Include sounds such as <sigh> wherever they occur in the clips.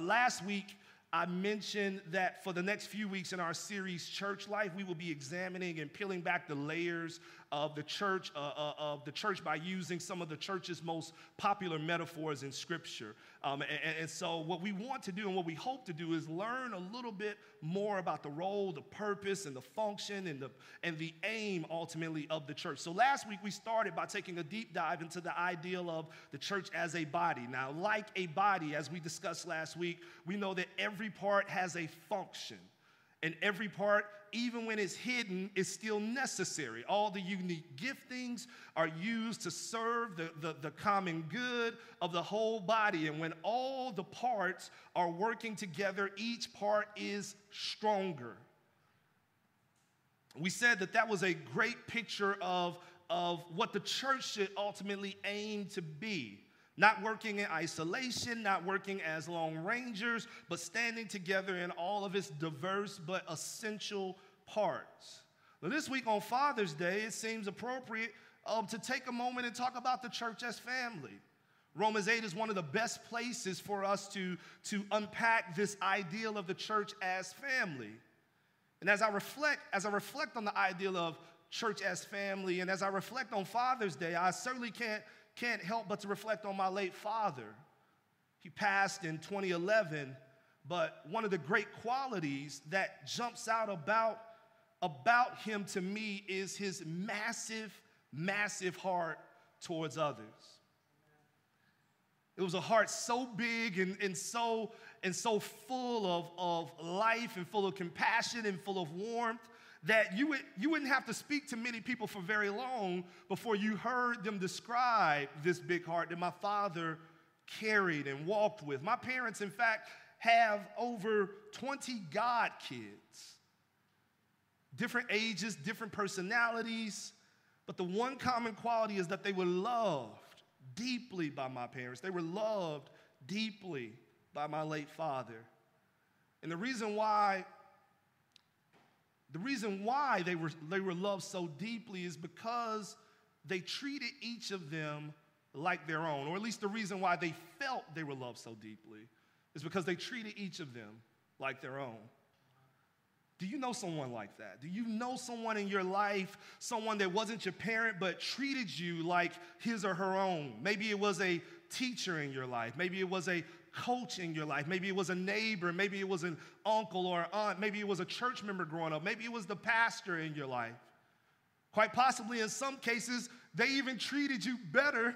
Uh, last week, I mentioned that for the next few weeks in our series, Church Life, we will be examining and peeling back the layers of the church, uh, uh, of the church by using some of the church's most popular metaphors in Scripture. Um, and, and, so, what we want to do and what we hope to do is learn a little bit more about the role, the purpose, and the function and the and the aim ultimately of the church. So, last week we started by taking a deep dive into the ideal of the church as a body. Now, like a body, as we discussed last week, we know that every part has a function. And every part, even when it's hidden, is still necessary. All the unique giftings are used to serve the, the, the, common good of the whole body. And when all the parts are working together, each part is stronger. We said that that was a great picture of, of what the church should ultimately aim to be. Not working in isolation, not working as lone rangers, but standing together in all of its diverse but essential parts. Now, this week on Father's Day, it seems appropriate um, to take a moment and talk about the church as family. Romans 8 is one of the best places for us to, to unpack this ideal of the church as family. And as I reflect, as I reflect on the ideal of church as family, and as I reflect on Father's Day, I certainly can't can't help but to reflect on my late father. He passed in 2011, but one of the great qualities that jumps out about, about him to me is his massive, massive heart towards others. It was a heart so big and, and, so, and so full of, of life and full of compassion and full of warmth that you, would, you wouldn't have to speak to many people for very long before you heard them describe this big heart that my father carried and walked with. My parents, in fact, have over 20 God kids, different ages, different personalities, but the one common quality is that they were loved deeply by my parents. They were loved deeply by my late father. And the reason why the reason why they were, they were loved so deeply is because they treated each of them like their own, or at least the reason why they felt they were loved so deeply is because they treated each of them like their own. Do you know someone like that? Do you know someone in your life, someone that wasn't your parent but treated you like his or her own? Maybe it was a teacher in your life, maybe it was a coach in your life. Maybe it was a neighbor, maybe it was an uncle or aunt, maybe it was a church member growing up, maybe it was the pastor in your life. Quite possibly, in some cases, they even treated you better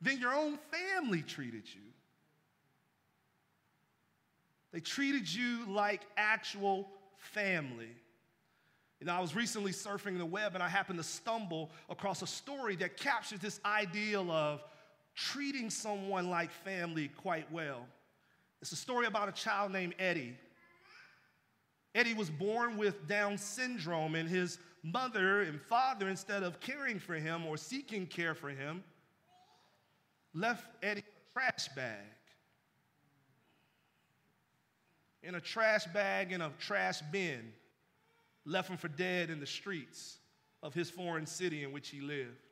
than your own family treated you. They treated you like actual family. You know, I was recently surfing the web and I happened to stumble across a story that captures this ideal of treating someone like family quite well. It's a story about a child named Eddie. Eddie was born with Down syndrome, and his mother and father, instead of caring for him or seeking care for him, left Eddie a trash bag. In a trash bag in a trash bin, left him for dead in the streets of his foreign city in which he lived.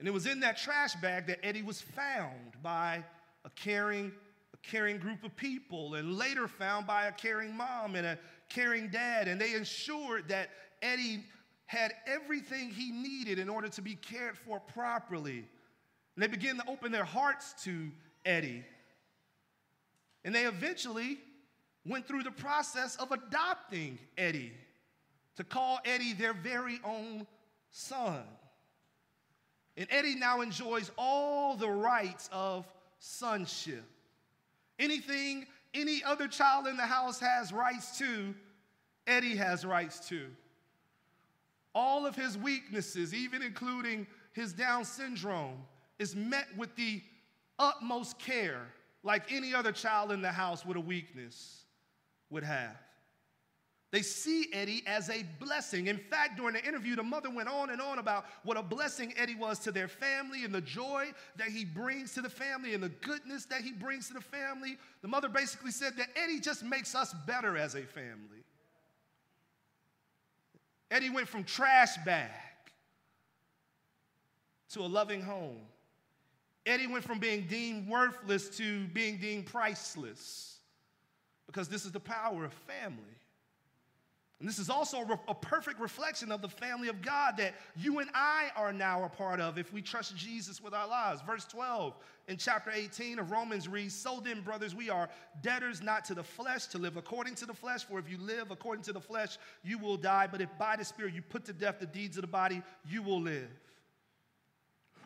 And it was in that trash bag that Eddie was found by a caring, a caring group of people, and later found by a caring mom and a caring dad. And they ensured that Eddie had everything he needed in order to be cared for properly. And they began to open their hearts to Eddie. And they eventually went through the process of adopting Eddie to call Eddie their very own son. And Eddie now enjoys all the rights of sonship. Anything any other child in the house has rights to, Eddie has rights to. All of his weaknesses, even including his Down syndrome, is met with the utmost care, like any other child in the house with a weakness would have. They see Eddie as a blessing. In fact, during the interview, the mother went on and on about what a blessing Eddie was to their family and the joy that he brings to the family and the goodness that he brings to the family. The mother basically said that Eddie just makes us better as a family. Eddie went from trash bag to a loving home. Eddie went from being deemed worthless to being deemed priceless because this is the power of family. And this is also a, perfect reflection of the family of God that you and I are now a part of if we trust Jesus with our lives. Verse 12 in chapter 18 of Romans reads So then, brothers, we are debtors not to the flesh to live according to the flesh, for if you live according to the flesh, you will die. But if by the Spirit you put to death the deeds of the body, you will live.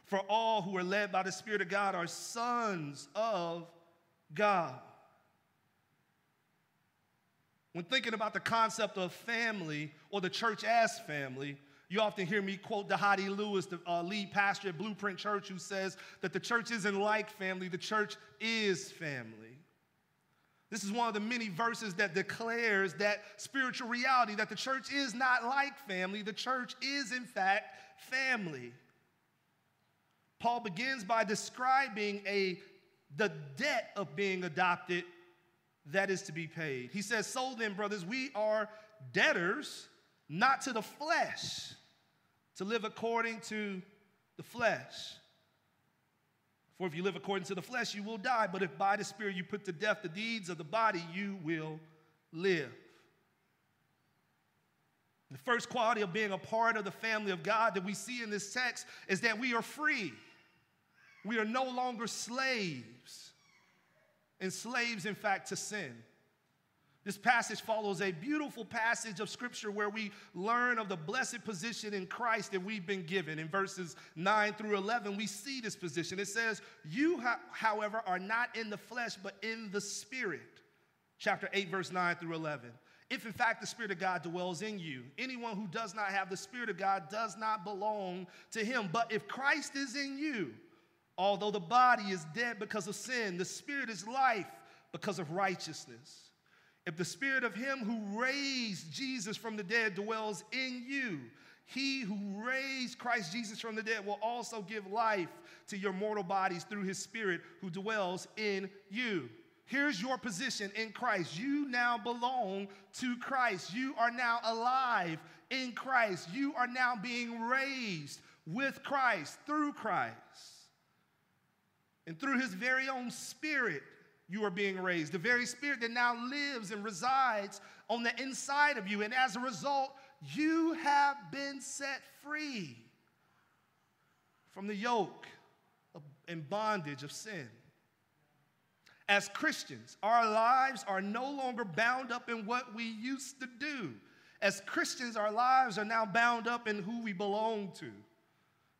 For all who are led by the Spirit of God are sons of God. When thinking about the concept of family or the church as family, you often hear me quote Dhati Lewis, the uh, lead pastor at Blueprint Church, who says that the church isn't like family, the church is family. This is one of the many verses that declares that spiritual reality that the church is not like family, the church is, in fact, family. Paul begins by describing a, the debt of being adopted that is to be paid. He says, So then, brothers, we are debtors, not to the flesh, to live according to the flesh. For if you live according to the flesh, you will die. But if by the Spirit you put to death the deeds of the body, you will live. The first quality of being a part of the family of God that we see in this text is that we are free. We are no longer slaves and slaves, in fact, to sin. This passage follows a beautiful passage of scripture where we learn of the blessed position in Christ that we've been given. In verses 9 through 11, we see this position. It says, You, however, are not in the flesh, but in the Spirit. Chapter 8, verse 9 through 11. If in fact the Spirit of God dwells in you, anyone who does not have the Spirit of God does not belong to him. But if Christ is in you, Although the body is dead because of sin, the spirit is life because of righteousness. If the spirit of him who raised Jesus from the dead dwells in you, he who raised Christ Jesus from the dead will also give life to your mortal bodies through his spirit who dwells in you. Here's your position in Christ. You now belong to Christ. You are now alive in Christ. You are now being raised with Christ through Christ. And through his very own spirit, you are being raised. The very spirit that now lives and resides on the inside of you. And as a result, you have been set free from the yoke and bondage of sin. As Christians, our lives are no longer bound up in what we used to do. As Christians, our lives are now bound up in who we belong to.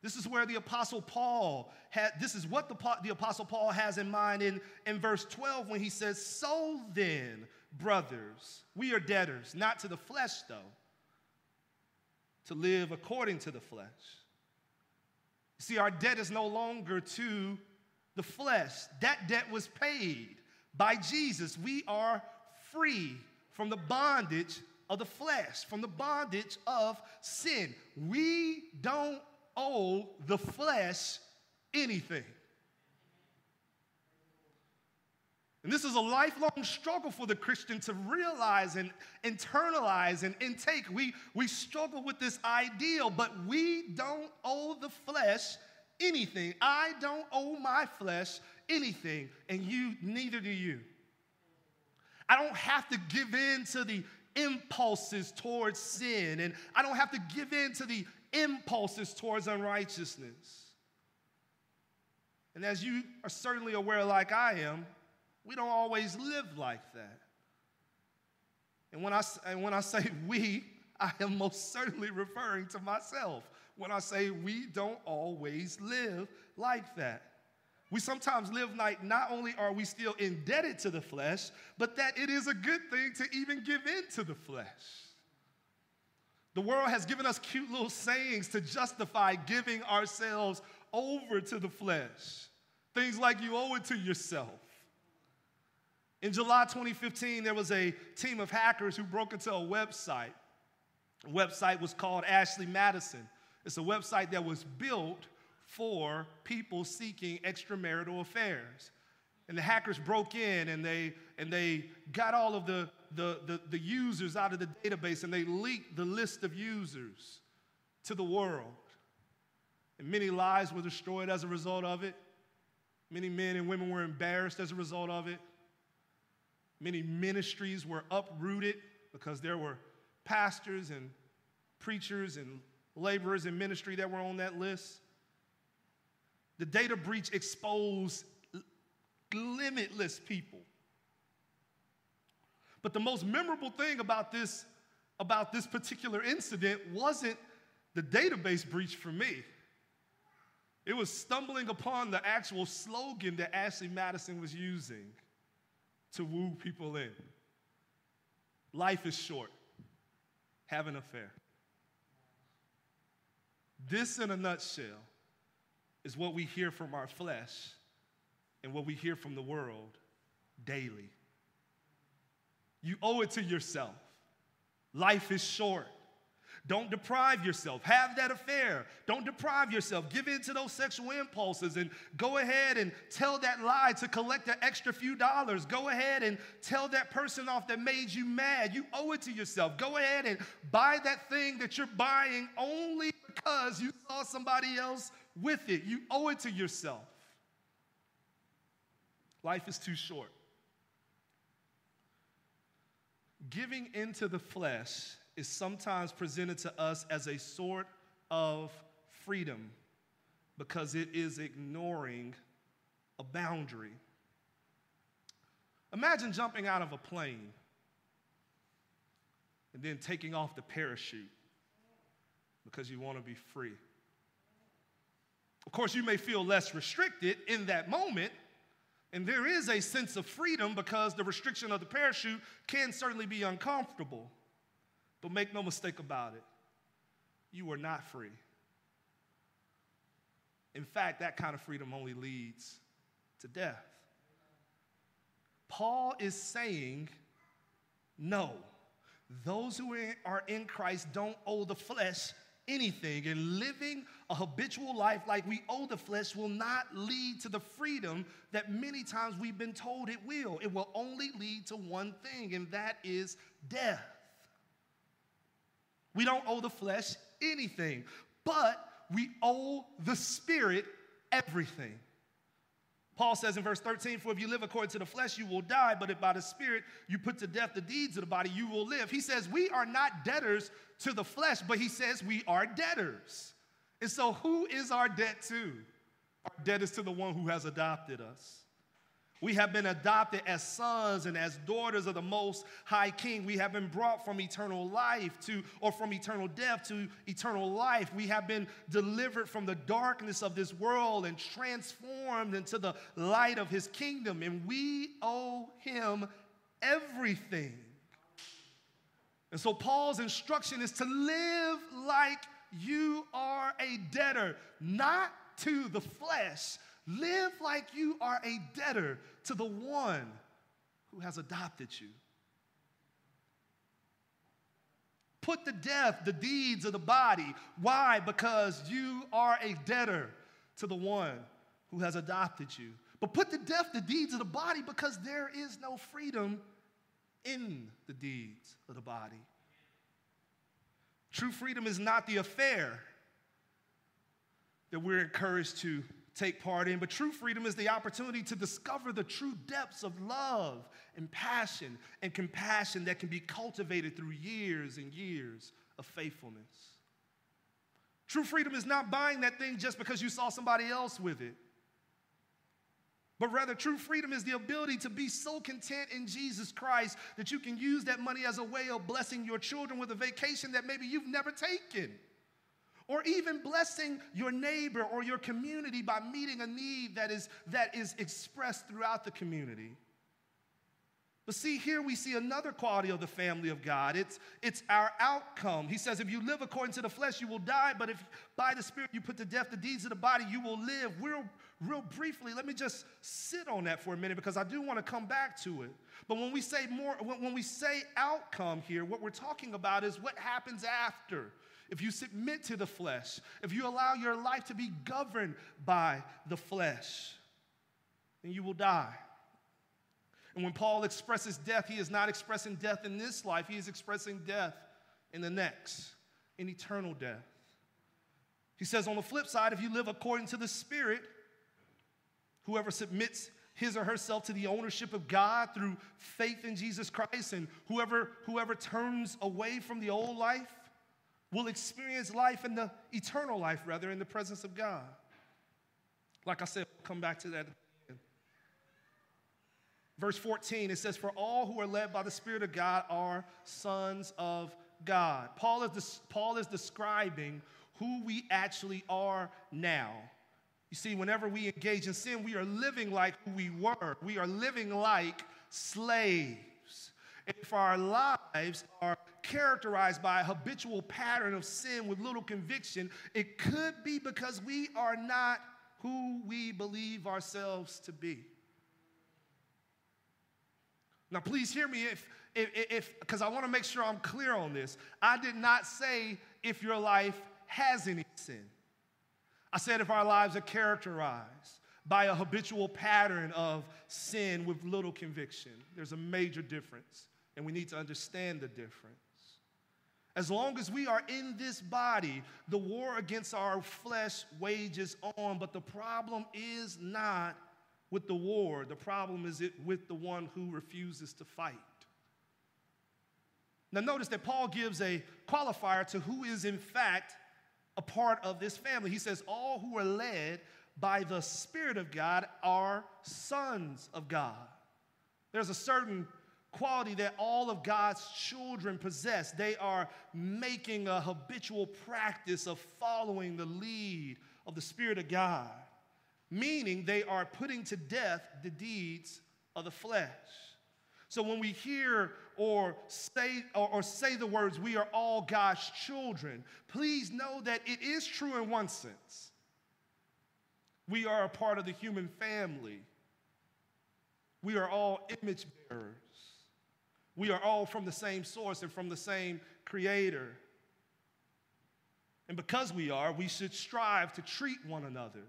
This is where the Apostle Paul had, this is what the, the Apostle Paul has in mind in, in verse 12 when he says, So then, brothers, we are debtors, not to the flesh, though, to live according to the flesh. See, our debt is no longer to the flesh. That debt was paid by Jesus. We are free from the bondage of the flesh, from the bondage of sin. We don't owe the flesh anything. And this is a lifelong struggle for the Christian to realize and internalize and intake. We, we struggle with this ideal, but we don't owe the flesh anything. I don't owe my flesh anything, and you, neither do you. I don't have to give in to the impulses towards sin, and I don't have to give in to the impulses towards unrighteousness. And as you are certainly aware, like I am, we don't always live like that. And when I, and when I say <laughs> we, I am most certainly referring to myself when I say we don't always live like that. We sometimes live like not only are we still indebted to the flesh, but that it is a good thing to even give in to the flesh. The world has given us cute little sayings to justify giving ourselves over to the flesh. Things like you owe it to yourself. In July 2015, there was a team of hackers who broke into a website. The website was called Ashley Madison. It's a website that was built for people seeking extramarital affairs. And the hackers broke in and they, and they got all of the the, the, the users out of the database and they leaked the list of users to the world. And many lives were destroyed as a result of it. Many men and women were embarrassed as a result of it. Many ministries were uprooted because there were pastors and preachers and laborers in ministry that were on that list. The data breach exposed limitless people. But the most memorable thing about this, about this particular incident wasn't the database breach for me. It was stumbling upon the actual slogan that Ashley Madison was using to woo people in. Life is short. Have an affair. This, in a nutshell, is what we hear from our flesh and what we hear from the world daily. You owe it to yourself. Life is short. Don't deprive yourself. Have that affair. Don't deprive yourself. Give in to those sexual impulses and go ahead and tell that lie to collect an extra few dollars. Go ahead and tell that person off that made you mad. You owe it to yourself. Go ahead and buy that thing that you're buying only because you saw somebody else with it. You owe it to yourself. Life is too short. Giving into the flesh is sometimes presented to us as a sort of freedom because it is ignoring a boundary. Imagine jumping out of a plane and then taking off the parachute because you want to be free. Of course, you may feel less restricted in that moment, and there is a sense of freedom because the restriction of the parachute can certainly be uncomfortable. But make no mistake about it, you are not free. In fact, that kind of freedom only leads to death. Paul is saying, no, those who are in Christ don't owe the flesh anything, and living a habitual life like we owe the flesh will not lead to the freedom that many times we've been told it will. It will only lead to one thing, and that is death. We don't owe the flesh anything, but we owe the Spirit everything. Paul says in verse 13, For if you live according to the flesh, you will die, but if by the Spirit you put to death the deeds of the body, you will live. He says we are not debtors to the flesh, but he says we are debtors. And so, who is our debt to? Our debt is to the one who has adopted us. We have been adopted as sons and as daughters of the Most High King. We have been brought from eternal life to, or from eternal death to eternal life. We have been delivered from the darkness of this world and transformed into the light of His kingdom. And we owe Him everything. And so, Paul's instruction is to live like you are a debtor, not to the flesh. Live like you are a debtor to the one who has adopted you. Put to death the deeds of the body. Why? Because you are a debtor to the one who has adopted you. But put to death the deeds of the body because there is no freedom in the deeds of the body. True freedom is not the affair that we're encouraged to take part in. But true freedom is the opportunity to discover the true depths of love and passion and compassion that can be cultivated through years and years of faithfulness. True freedom is not buying that thing just because you saw somebody else with it. But rather, true freedom is the ability to be so content in Jesus Christ that you can use that money as a way of blessing your children with a vacation that maybe you've never taken or even blessing your neighbor or your community by meeting a need that is, that is expressed throughout the community. But see, here we see another quality of the family of God. It's, it's our outcome. He says, if you live according to the flesh, you will die, but if by the Spirit you put to death the deeds of the body, you will live. Real, real briefly, let me just sit on that for a minute because I do want to come back to it. But when we say more, when we say outcome here, what we're talking about is what happens after if you submit to the flesh, if you allow your life to be governed by the flesh, then you will die. And when Paul expresses death, he is not expressing death in this life, he is expressing death in the next, in eternal death. He says, on the flip side, if you live according to the Spirit, Whoever submits his or herself to the ownership of God through faith in Jesus Christ, and whoever, whoever turns away from the old life will experience life in the eternal life, rather, in the presence of God. Like I said, we'll come back to that. Verse 14, it says, For all who are led by the Spirit of God are sons of God. Paul is, Paul is describing who we actually are now. You see, whenever we engage in sin, we are living like who we were. We are living like slaves. If our lives are characterized by a habitual pattern of sin with little conviction, it could be because we are not who we believe ourselves to be. Now, please hear me if, if, because I want to make sure I'm clear on this. I did not say if your life has any sin. I said if our lives are characterized by a habitual pattern of sin with little conviction. There's a major difference, and we need to understand the difference. As long as we are in this body, the war against our flesh wages on, but the problem is not with the war, the problem is it with the one who refuses to fight. Now, notice that Paul gives a qualifier to who is, in fact, a part of this family. He says, All who are led by the Spirit of God are sons of God. There's a certain quality that all of God's children possess. They are making a habitual practice of following the lead of the Spirit of God, meaning they are putting to death the deeds of the flesh. So when we hear or say or, or, say the words, we are all God's children, please know that it is true in one sense. We are a part of the human family. We are all image bearers. We are all from the same source and from the same creator. And because we are, we should strive to treat one another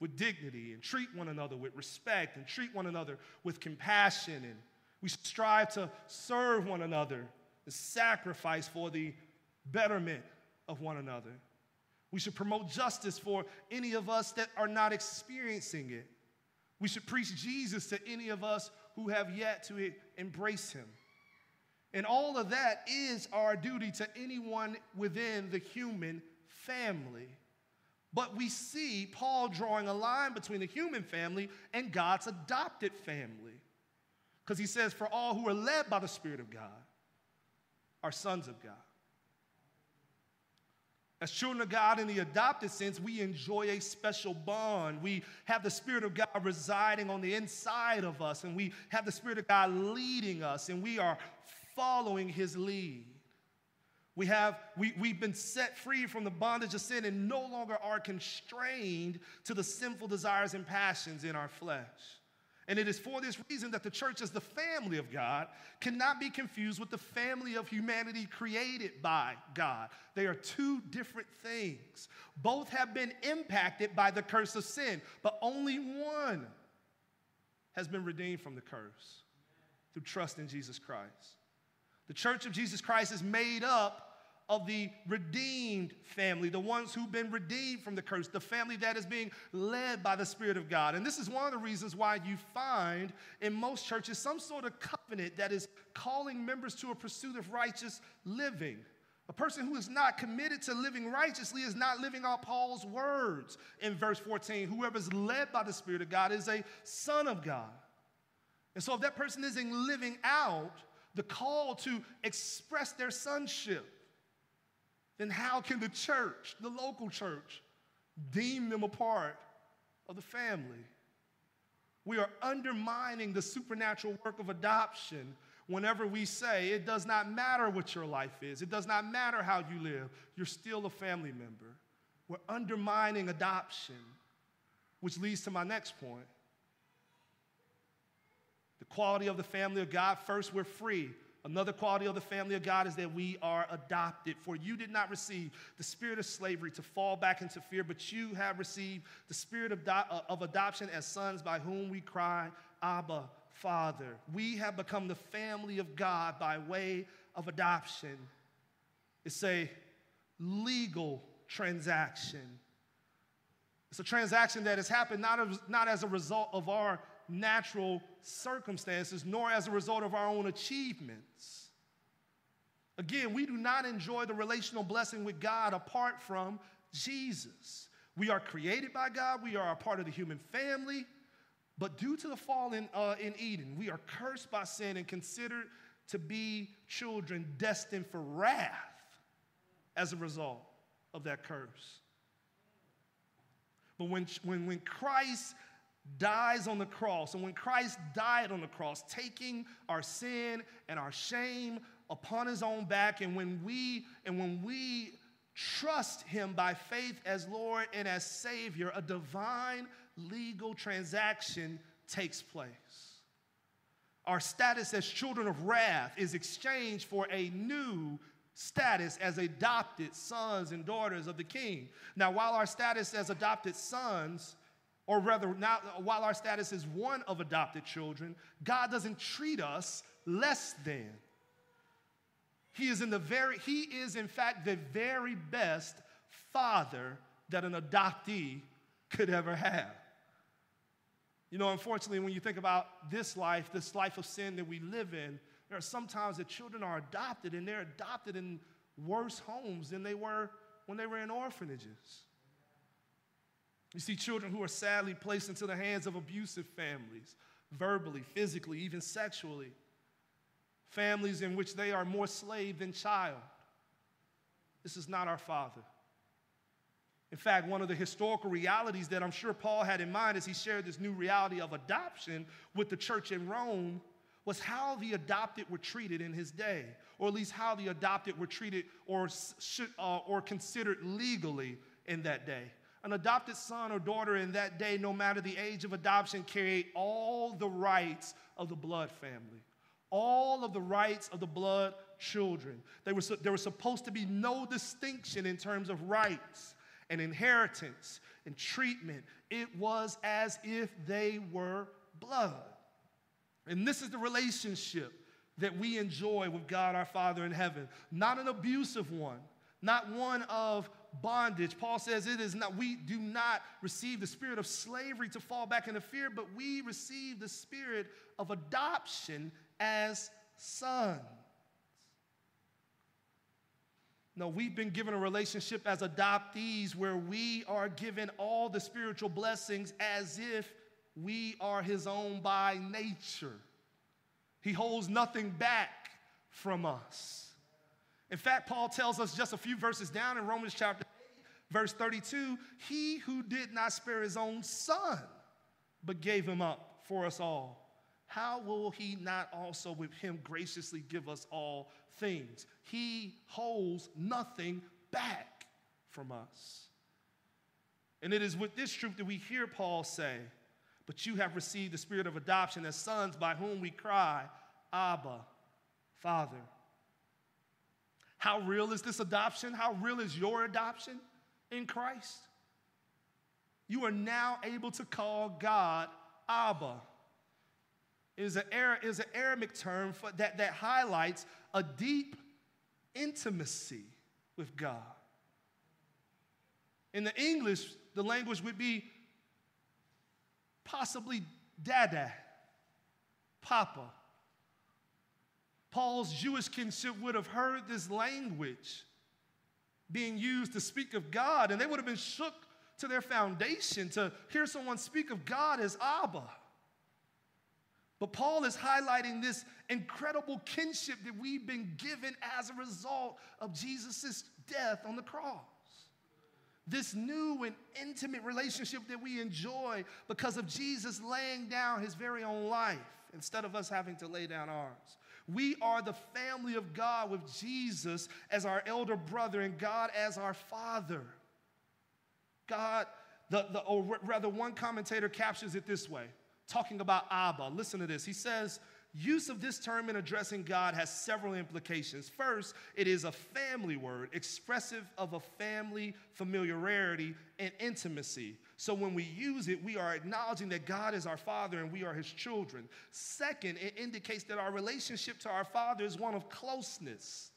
with dignity and treat one another with respect and treat one another with compassion. And we strive to serve one another and sacrifice for the betterment of one another. We should promote justice for any of us that are not experiencing it. We should preach Jesus to any of us who have yet to embrace him. And all of that is our duty to anyone within the human family. But we see Paul drawing a line between the human family and God's adopted family. Because he says, For all who are led by the Spirit of God are sons of God. As children of God in the adopted sense, we enjoy a special bond. We have the Spirit of God residing on the inside of us, and we have the Spirit of God leading us, and we are following his lead. We have, we, we've been set free from the bondage of sin and no longer are constrained to the sinful desires and passions in our flesh. And it is for this reason that the church, as the family of God, cannot be confused with the family of humanity created by God. They are two different things. Both have been impacted by the curse of sin, but only one has been redeemed from the curse through trust in Jesus Christ. The church of Jesus Christ is made up of the redeemed family, the ones who've been redeemed from the curse, the family that is being led by the Spirit of God. And this is one of the reasons why you find in most churches some sort of covenant that is calling members to a pursuit of righteous living. A person who is not committed to living righteously is not living out Paul's words in verse 14. Whoever is led by the Spirit of God is a son of God. And so if that person isn't living out the call to express their sonship, then how can the church, the local church, deem them a part of the family? We are undermining the supernatural work of adoption whenever we say it does not matter what your life is, it does not matter how you live, you're still a family member. We're undermining adoption, which leads to my next point. Quality of the family of God first, we're free. Another quality of the family of God is that we are adopted. For you did not receive the spirit of slavery to fall back into fear, but you have received the spirit of, uh, of adoption as sons by whom we cry, Abba, Father. We have become the family of God by way of adoption. It's a legal transaction. It's a transaction that has happened not as, not as a result of our natural circumstances, nor as a result of our own achievements. Again, we do not enjoy the relational blessing with God apart from Jesus. We are created by God, we are a part of the human family, but due to the fall in, uh, in Eden, we are cursed by sin and considered to be children destined for wrath as a result of that curse. But when, when, when Christ dies on the cross, and when Christ died on the cross, taking our sin and our shame upon his own back, and when we and when we trust him by faith as Lord and as Savior, a divine legal transaction takes place. Our status as children of wrath is exchanged for a new status as adopted sons and daughters of the king. Now, while our status as adopted sons, or rather, now, while our status is one of adopted children, God doesn't treat us less than. He is in the very, he is in fact the very best father that an adoptee could ever have. You know, unfortunately, when you think about this life, this life of sin that we live in, there are sometimes that children are adopted and they're adopted in worse homes than they were when they were in orphanages. You see children who are sadly placed into the hands of abusive families, verbally, physically, even sexually. Families in which they are more slave than child. This is not our Father. In fact, one of the historical realities that I'm sure Paul had in mind as he shared this new reality of adoption with the church in Rome was how the adopted were treated in his day, or at least how the adopted were treated or, should, uh, or considered legally in that day. An adopted son or daughter in that day, no matter the age of adoption, carried all the rights of the blood family, all of the rights of the blood children. They were, there was supposed to be no distinction in terms of rights and inheritance and treatment. It was as if they were blood. And this is the relationship that we enjoy with God our Father in heaven, not an abusive one, not one of bondage. Paul says it is not, we do not receive the spirit of slavery to fall back into fear, but we receive the spirit of adoption as sons. No, we've been given a relationship as adoptees where we are given all the spiritual blessings as if we are his own by nature. He holds nothing back from us. In fact, Paul tells us just a few verses down in Romans chapter 8, verse 32 He who did not spare his own son, but gave him up for us all, how will he not also with him graciously give us all things. He holds nothing back from us. And it is with this truth that we hear Paul say, But you have received the spirit of adoption as sons by whom we cry, Abba, Father. How real is this adoption? How real is your adoption in Christ? You are now able to call God Abba is an, is an Aramaic term for, that, that highlights a deep intimacy with God. In the English, the language would be possibly dada, papa. Paul's Jewish kinship would have heard this language being used to speak of God, and they would have been shook to their foundation to hear someone speak of God as Abba. But Paul is highlighting this incredible kinship that we've been given as a result of Jesus' death on the cross. This new and intimate relationship that we enjoy because of Jesus laying down his very own life instead of us having to lay down ours. We are the family of God with Jesus as our elder brother and God as our father. God, the, the, or rather, one commentator captures it this way talking about Abba. Listen to this. He says, Use of this term in addressing God has several implications. First, it is a family word, expressive of a family familiarity and intimacy. So when we use it, we are acknowledging that God is our Father and we are His children. Second, it indicates that our relationship to our Father is one of closeness,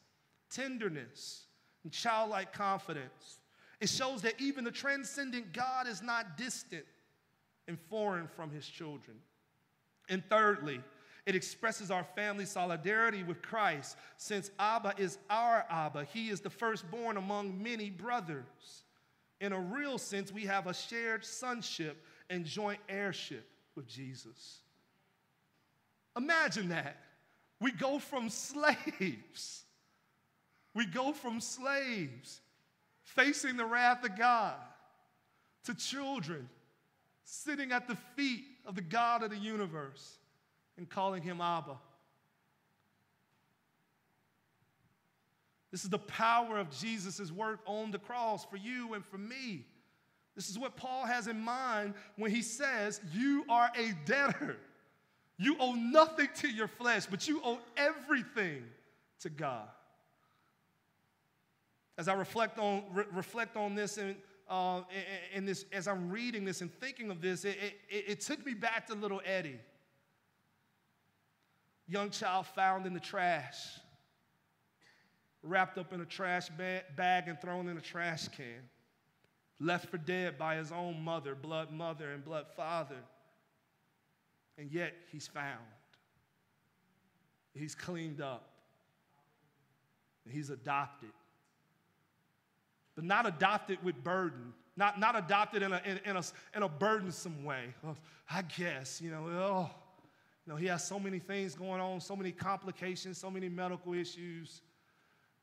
tenderness, and childlike confidence. It shows that even the transcendent God is not distant and foreign from his children. And thirdly, it expresses our family solidarity with Christ. Since Abba is our Abba, he is the firstborn among many brothers. In a real sense, we have a shared sonship and joint heirship with Jesus. Imagine that. We go from slaves, we go from slaves facing the wrath of God to children sitting at the feet of the God of the universe and calling him Abba. This is the power of Jesus' work on the cross for you and for me. This is what Paul has in mind when he says, You are a debtor. You owe nothing to your flesh, but you owe everything to God. As I reflect on, re- reflect on this and uh, in this, as I'm reading this and thinking of this, it, it, it took me back to little Eddie young child found in the trash, wrapped up in a trash bag and thrown in a trash can, left for dead by his own mother, blood mother, and blood father. And yet he's found. He's cleaned up. He's adopted. But not adopted with burden, not, not adopted in a, in, in, a, in a burdensome way. I guess, you know, oh, you know, he has so many things going on, so many complications, so many medical issues.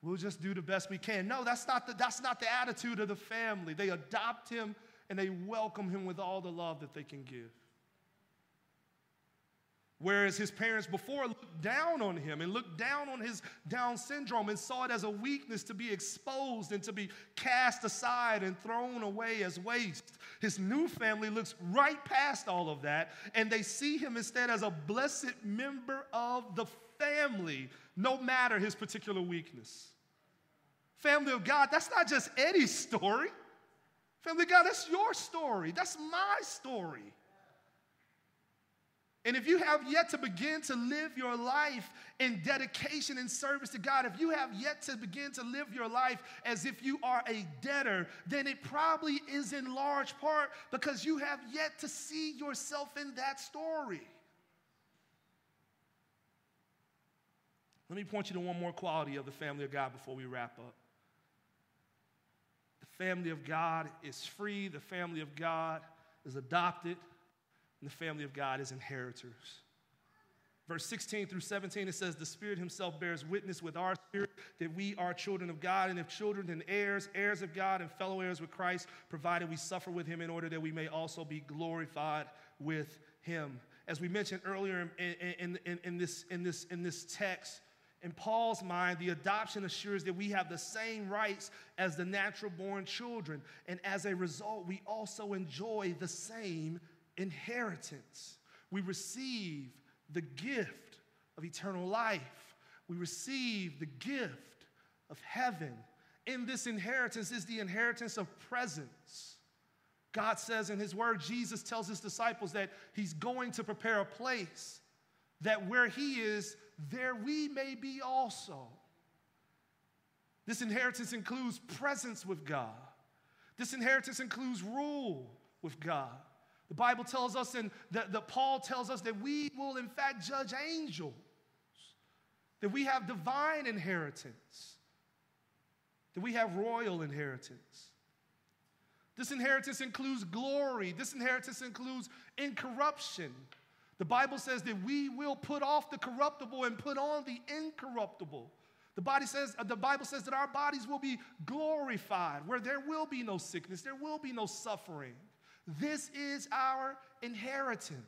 We'll just do the best we can. No, that's not the, that's not the attitude of the family. They adopt him and they welcome him with all the love that they can give. Whereas his parents before looked down on him and looked down on his Down syndrome and saw it as a weakness to be exposed and to be cast aside and thrown away as waste. His new family looks right past all of that and they see him instead as a blessed member of the family, no matter his particular weakness. Family of God, that's not just Eddie's story. Family of God, that's your story. That's my story. And if you have yet to begin to live your life in dedication and service to God, if you have yet to begin to live your life as if you are a debtor, then it probably is in large part because you have yet to see yourself in that story. Let me point you to one more quality of the family of God before we wrap up. The family of God is free, the family of God is adopted, and the family of God is inheritors. Verse 16 through 17, it says, The Spirit Himself bears witness with our spirit that we are children of God, and if children, then heirs, heirs of God, and fellow heirs with Christ, provided we suffer with Him in order that we may also be glorified with Him. As we mentioned earlier in, in, in, in this, in, this, in this text, in Paul's mind, the adoption assures that we have the same rights as the natural born children, and as a result, we also enjoy the same inheritance. We receive the gift of eternal life. We receive the gift of heaven. In this inheritance is the inheritance of presence. God says in His Word, Jesus tells His disciples that He's going to prepare a place that where He is, there we may be also. This inheritance includes presence with God. This inheritance includes rule with God. The Bible tells us, and that, Paul tells us that we will, in fact, judge angels, that we have divine inheritance, that we have royal inheritance. This inheritance includes glory, this inheritance includes incorruption. The Bible says that we will put off the corruptible and put on the incorruptible. The, body says, uh, the Bible says that our bodies will be glorified, where there will be no sickness, there will be no suffering. This is our inheritance.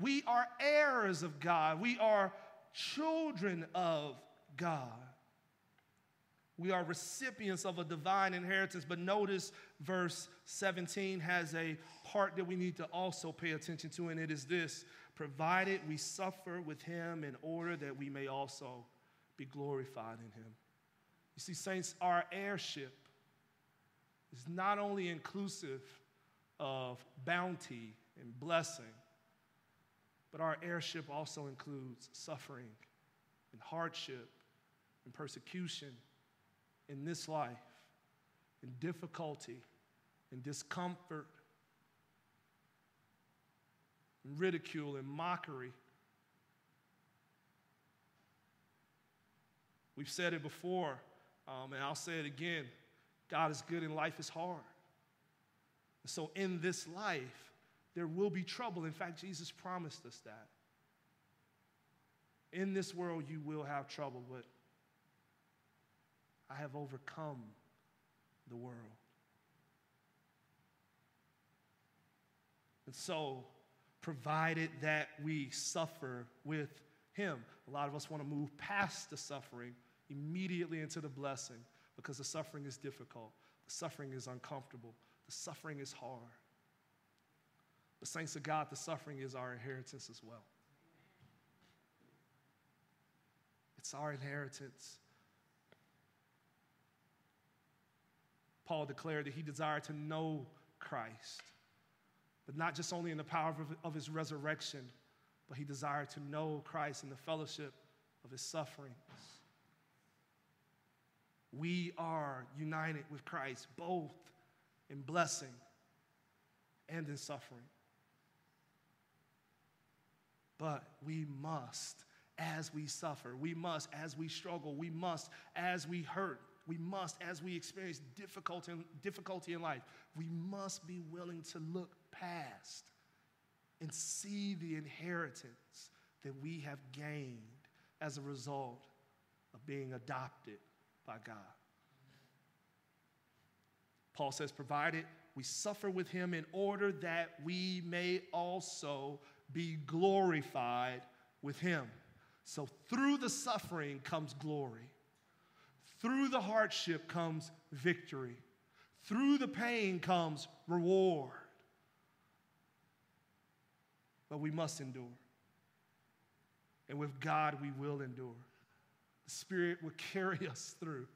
We are heirs of God. We are children of God. We are recipients of a divine inheritance. But notice verse 17 has a part that we need to also pay attention to, and it is this provided we suffer with him in order that we may also be glorified in him. You see, saints, our heirship is not only inclusive of bounty and blessing, but our heirship also includes suffering and hardship and persecution in this life and difficulty and discomfort and ridicule and mockery. We've said it before, um, and I'll say it again God is good and life is hard. And So, in this life, there will be trouble. In fact, Jesus promised us that. In this world, you will have trouble, but I have overcome the world. And so, provided that we suffer with Him, a lot of us want to move past the suffering immediately into the blessing because the suffering is difficult, the suffering is uncomfortable, the suffering is hard. But, saints of God, the suffering is our inheritance as well. It's our inheritance. Paul declared that he desired to know Christ, but not just only in the power of, of his resurrection, but he desired to know Christ in the fellowship of his sufferings. We are united with Christ both in blessing and in suffering. But we must, as we suffer, we must, as we struggle, we must, as we hurt, we must, as we experience difficulty, difficulty in life, we must be willing to look past and see the inheritance that we have gained as a result of being adopted by God. Paul says, provided we suffer with him in order that we may also be glorified with him. So through the suffering comes glory. Through the hardship comes victory. Through the pain comes reward. But we must endure. And with God, we will endure. The Spirit will <laughs> carry us through.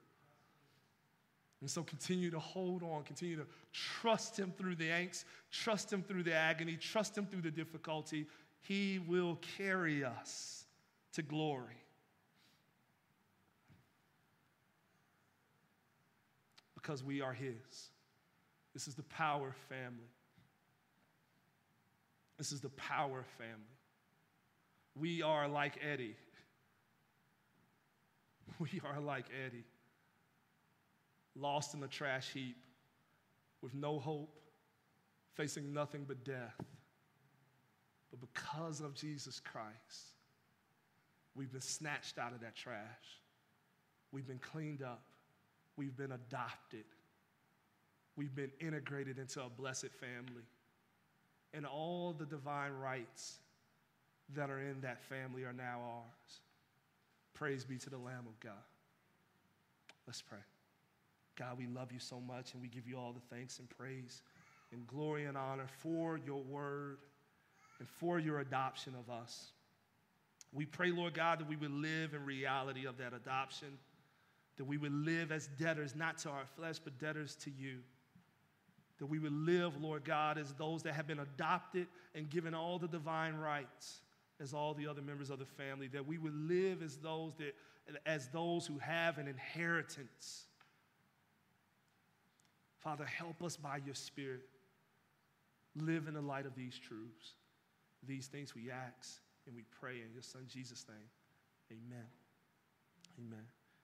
And so continue to hold on, continue to trust Him through the angst, trust Him through the agony, trust Him through the difficulty. He will carry us to glory. because we are His. This is the power family. This is the power family. We are like Eddie. <laughs> We are like Eddie, lost in a trash heap with no hope, facing nothing but death. But because of Jesus Christ, we've been snatched out of that trash. We've been cleaned up. We've been adopted. We've been integrated into a blessed family. And all the divine rights that are in that family are now ours. Praise be to the Lamb of God. Let's pray. God, we love you so much and we give you all the thanks and praise and glory and honor for your word and for your adoption of us. We pray, Lord God, that we would live in reality of that adoption that we would live as debtors, not to our flesh, but debtors to you. That we would live, Lord God, as those that have been adopted and given all the divine rights as all the other members of the family. That we would live as those that as those who have an inheritance. Father, help us by your Spirit live in the light of these truths. These things we ask and we pray in your Son Jesus' name. Amen. Amen.